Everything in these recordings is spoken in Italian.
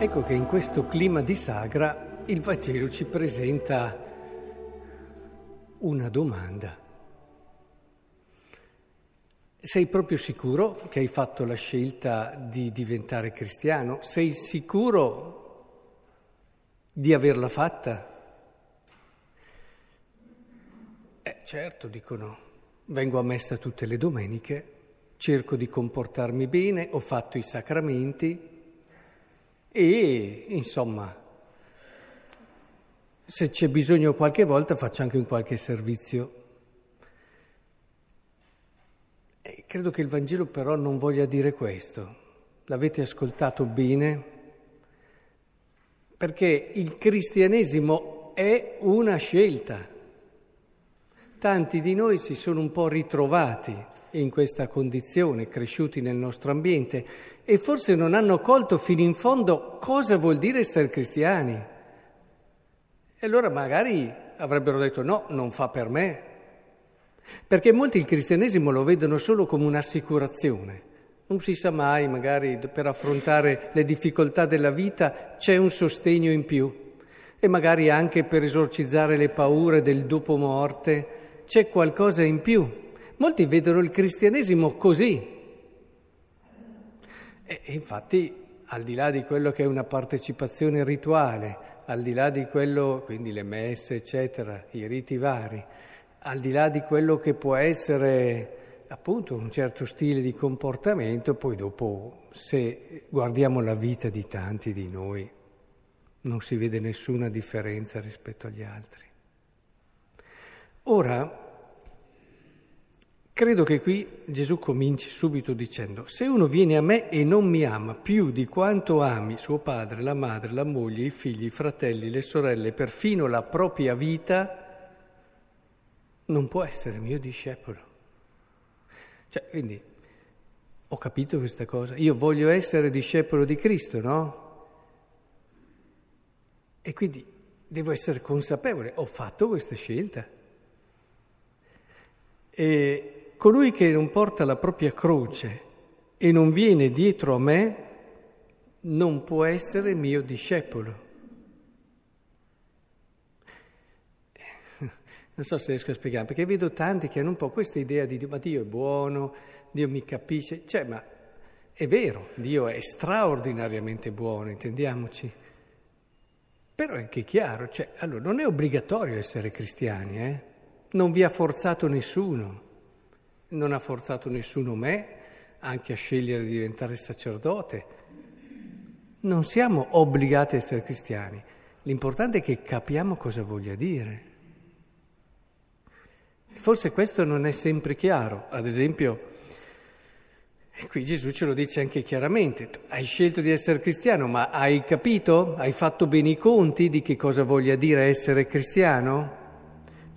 Ecco che in questo clima di sagra il Vangelo ci presenta una domanda. Sei proprio sicuro che hai fatto la scelta di diventare cristiano? Sei sicuro di averla fatta? Eh, certo, dicono, vengo a messa tutte le domeniche, cerco di comportarmi bene, ho fatto i sacramenti e insomma, se c'è bisogno qualche volta faccio anche un qualche servizio. E credo che il Vangelo però non voglia dire questo. L'avete ascoltato bene? Perché il cristianesimo è una scelta. Tanti di noi si sono un po' ritrovati in questa condizione, cresciuti nel nostro ambiente e forse non hanno colto fino in fondo cosa vuol dire essere cristiani. E allora magari avrebbero detto no, non fa per me, perché molti il cristianesimo lo vedono solo come un'assicurazione. Non si sa mai, magari per affrontare le difficoltà della vita c'è un sostegno in più e magari anche per esorcizzare le paure del dopo morte c'è qualcosa in più. Molti vedono il cristianesimo così. E infatti, al di là di quello che è una partecipazione rituale, al di là di quello, quindi le messe, eccetera, i riti vari, al di là di quello che può essere appunto un certo stile di comportamento, poi dopo, se guardiamo la vita di tanti di noi, non si vede nessuna differenza rispetto agli altri. Ora, Credo che qui Gesù cominci subito dicendo, se uno viene a me e non mi ama più di quanto ami suo padre, la madre, la moglie, i figli, i fratelli, le sorelle, perfino la propria vita, non può essere mio discepolo. Cioè, quindi, ho capito questa cosa, io voglio essere discepolo di Cristo, no? E quindi devo essere consapevole, ho fatto questa scelta. E colui che non porta la propria croce e non viene dietro a me non può essere mio discepolo. Non so se riesco a spiegare, perché vedo tanti che hanno un po' questa idea di Dio, ma Dio è buono, Dio mi capisce, cioè, ma è vero, Dio è straordinariamente buono, intendiamoci. Però è anche chiaro, cioè, allora non è obbligatorio essere cristiani, eh? Non vi ha forzato nessuno. Non ha forzato nessuno me anche a scegliere di diventare sacerdote. Non siamo obbligati a essere cristiani. L'importante è che capiamo cosa voglia dire. Forse questo non è sempre chiaro. Ad esempio, qui Gesù ce lo dice anche chiaramente. Hai scelto di essere cristiano, ma hai capito? Hai fatto bene i conti di che cosa voglia dire essere cristiano?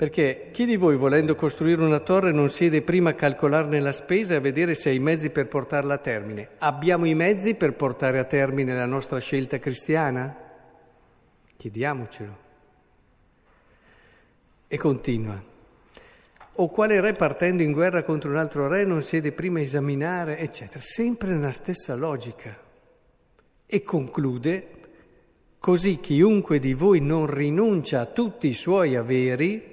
Perché chi di voi volendo costruire una torre non siede prima a calcolarne la spesa e a vedere se ha i mezzi per portarla a termine? Abbiamo i mezzi per portare a termine la nostra scelta cristiana? Chiediamocelo. E continua. O quale re partendo in guerra contro un altro re non siede prima a esaminare, eccetera. Sempre nella stessa logica. E conclude, così chiunque di voi non rinuncia a tutti i suoi averi,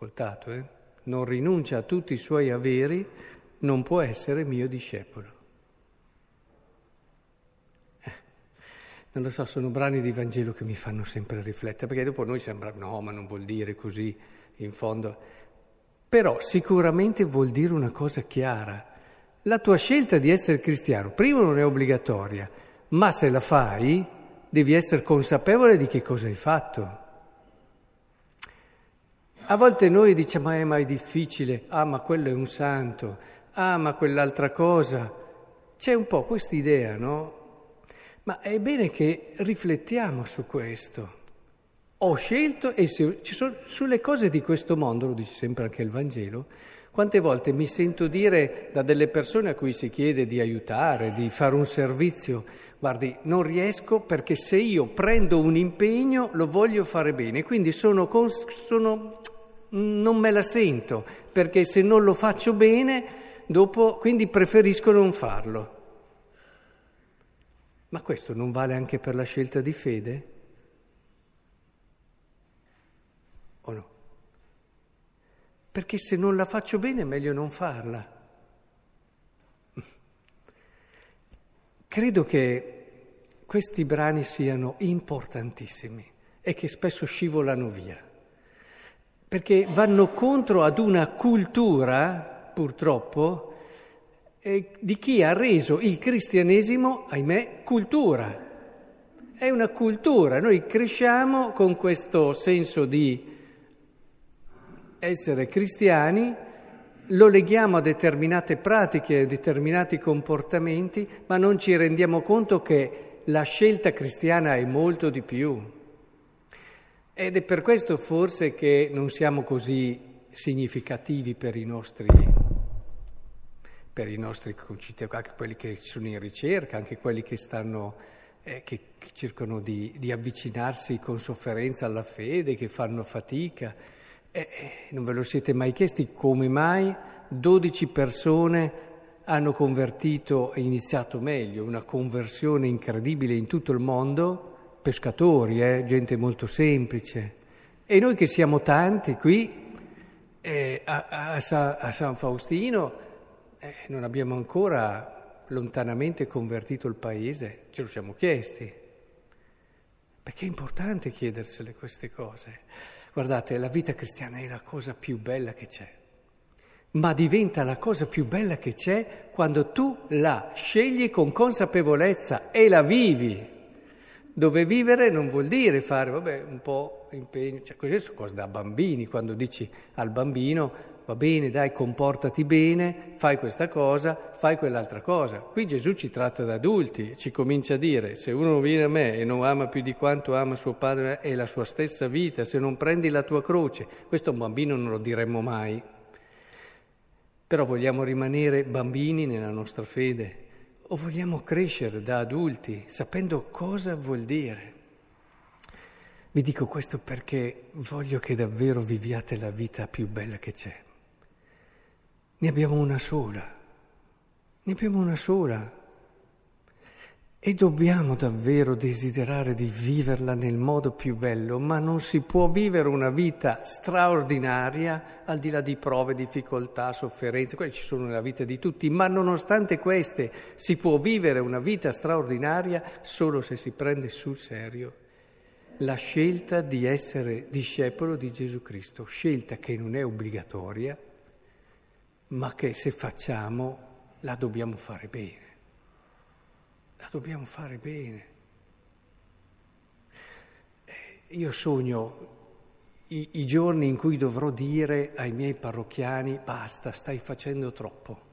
ascoltato, eh? non rinuncia a tutti i suoi averi, non può essere mio discepolo. Eh, non lo so, sono brani di Vangelo che mi fanno sempre riflettere, perché dopo noi sembra no, ma non vuol dire così, in fondo. Però sicuramente vuol dire una cosa chiara. La tua scelta di essere cristiano, prima non è obbligatoria, ma se la fai devi essere consapevole di che cosa hai fatto. A volte noi diciamo, eh, ma è difficile, ah, ma quello è un santo, ah, ma quell'altra cosa. C'è un po' questa idea, no? Ma è bene che riflettiamo su questo. Ho scelto, e se, sono, sulle cose di questo mondo, lo dice sempre anche il Vangelo, quante volte mi sento dire da delle persone a cui si chiede di aiutare, di fare un servizio, guardi, non riesco perché se io prendo un impegno lo voglio fare bene, quindi sono, sono non me la sento, perché se non lo faccio bene, dopo, quindi preferisco non farlo. Ma questo non vale anche per la scelta di fede? O no? Perché se non la faccio bene è meglio non farla. Credo che questi brani siano importantissimi e che spesso scivolano via, perché vanno contro ad una cultura, purtroppo, eh, di chi ha reso il cristianesimo, ahimè, cultura. È una cultura, noi cresciamo con questo senso di essere cristiani, lo leghiamo a determinate pratiche, a determinati comportamenti, ma non ci rendiamo conto che la scelta cristiana è molto di più. Ed è per questo forse che non siamo così significativi per i nostri, per i nostri concittadini, anche quelli che sono in ricerca, anche quelli che, stanno, eh, che, che cercano di, di, avvicinarsi con sofferenza alla fede, che fanno fatica. Eh, non ve lo siete mai chiesti come mai 12 persone hanno convertito e iniziato meglio, una conversione incredibile in tutto il mondo, pescatori, eh, gente molto semplice. E noi che siamo tanti qui eh, a, a, a, San Faustino eh, non abbiamo ancora lontanamente convertito il paese, ce lo siamo chiesti. Perché è importante chiedersele queste cose. Guardate, la vita cristiana è la cosa più bella che c'è ma diventa la cosa più bella che c'è quando tu la scegli con consapevolezza e la vivi. Dove vivere non vuol dire fare, vabbè, un po' impegno, cioè queste sono cose da bambini, quando dici al bambino va bene, dai, comportati bene, fai questa cosa, fai quell'altra cosa. Qui Gesù ci tratta da adulti, ci comincia a dire, se uno viene a me e non ama più di quanto ama suo padre e la sua stessa vita, se non prendi la tua croce, questo a un bambino non lo diremmo mai. Però vogliamo rimanere bambini nella nostra fede o vogliamo crescere da adulti sapendo cosa vuol dire. Vi dico questo perché voglio che davvero viviate la vita più bella che c'è. Ne abbiamo una sola, ne abbiamo una sola. E dobbiamo davvero desiderare di viverla nel modo più bello, ma non si può vivere una vita straordinaria al di là di prove, difficoltà, sofferenze, quelle ci sono nella vita di tutti, ma nonostante queste si può vivere una vita straordinaria solo se si prende sul serio la scelta di essere discepolo di Gesù Cristo, scelta che non è obbligatoria, ma che se facciamo la dobbiamo fare bene la dobbiamo fare bene. Eh, io sogno i, i, giorni in cui dovrò dire ai miei parrocchiani basta, stai facendo troppo.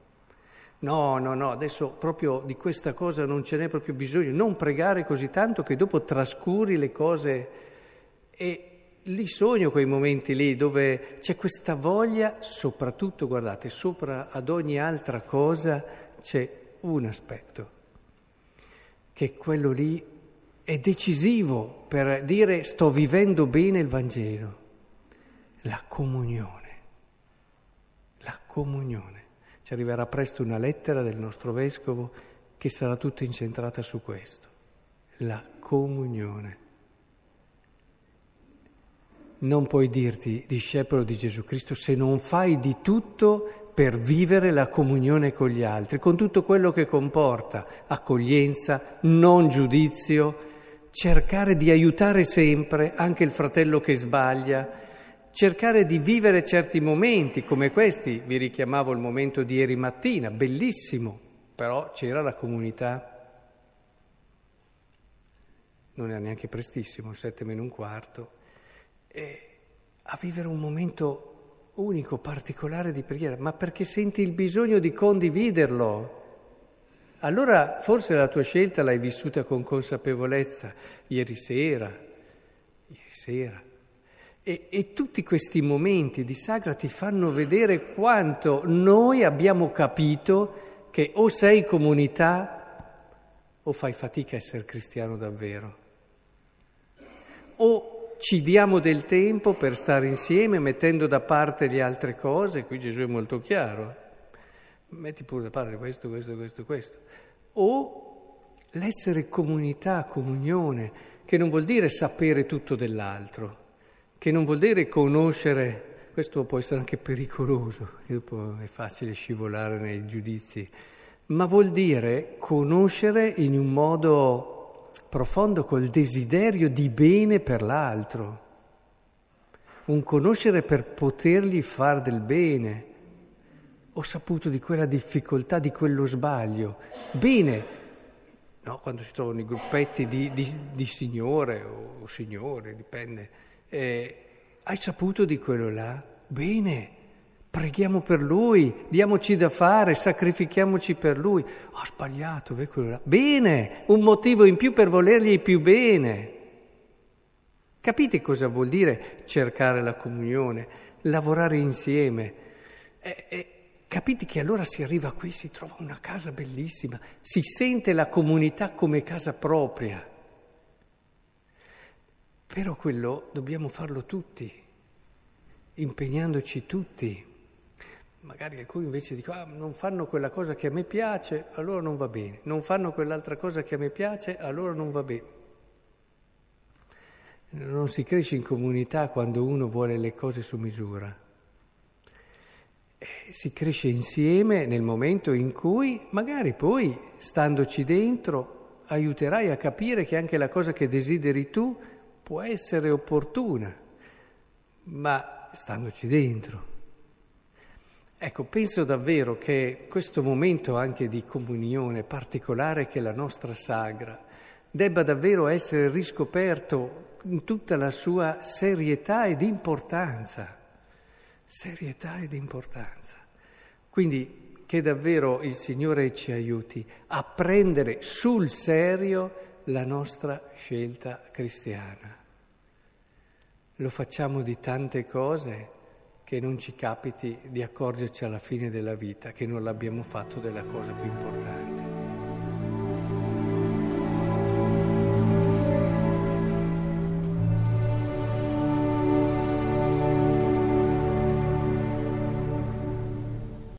No, no, no, adesso proprio di questa cosa non ce n'è proprio bisogno, non pregare così tanto che dopo trascuri le cose e li sogno quei momenti lì dove c'è questa voglia, soprattutto, guardate, sopra ad ogni altra cosa c'è un aspetto che quello lì è decisivo per dire sto vivendo bene il Vangelo. La comunione. La comunione. Ci arriverà presto una lettera del nostro vescovo che sarà tutta incentrata su questo. La comunione. Non puoi dirti discepolo di Gesù Cristo se non fai di tutto per vivere la comunione con gli altri, con tutto quello che comporta accoglienza, non giudizio, cercare di aiutare sempre anche il fratello che sbaglia, cercare di vivere certi momenti come questi, vi richiamavo il momento di ieri mattina, bellissimo, però c'era la comunità, non era neanche prestissimo, sette meno un quarto, e a vivere un momento unico, particolare di preghiera, ma perché senti il bisogno di condividerlo. Allora forse la tua scelta l'hai vissuta con consapevolezza ieri sera, ieri sera. E, e tutti questi momenti di sagra ti fanno vedere quanto noi abbiamo capito che o sei comunità o fai fatica a essere cristiano davvero. O ci diamo del tempo per stare insieme mettendo da parte le altre cose, qui Gesù è molto chiaro, metti pure da parte questo, questo, questo, questo, o l'essere comunità, comunione, che non vuol dire sapere tutto dell'altro, che non vuol dire conoscere, questo può essere anche pericoloso, è facile scivolare nei giudizi, ma vuol dire conoscere in un modo profondo col desiderio di bene per l'altro, un conoscere per potergli far del bene. Ho saputo di quella difficoltà, di quello sbaglio. Bene, no? quando si trovano i gruppetti di, di, di signore o, o signore, dipende, eh, hai saputo di quello là? Bene. Preghiamo per lui, diamoci da fare, sacrifichiamoci per lui. Ho sbagliato, Bene, un motivo in più per volergli più bene. Capite cosa vuol dire cercare la comunione, lavorare insieme? Eh, eh, capite che allora si arriva qui, si trova una casa bellissima, si sente la comunità come casa propria. Però quello dobbiamo farlo tutti, impegnandoci tutti. Magari alcuni invece dicono, ah, non fanno quella cosa che a me piace, allora non va bene. Non fanno quell'altra cosa che a me piace, allora non va bene. Non si cresce in comunità quando uno vuole le cose su misura. Eh, si cresce insieme nel momento in cui, magari poi, standoci dentro, aiuterai a capire che anche la cosa che desideri tu può essere opportuna, ma standoci dentro. Ecco, penso davvero che questo momento anche di comunione particolare che è la nostra sagra debba davvero essere riscoperto in tutta la sua serietà ed importanza. Serietà ed importanza. Quindi che davvero il Signore ci aiuti a prendere sul serio la nostra scelta cristiana. Lo facciamo di tante cose che non ci capiti di accorgerci alla fine della vita che non l'abbiamo fatto della cosa più importante.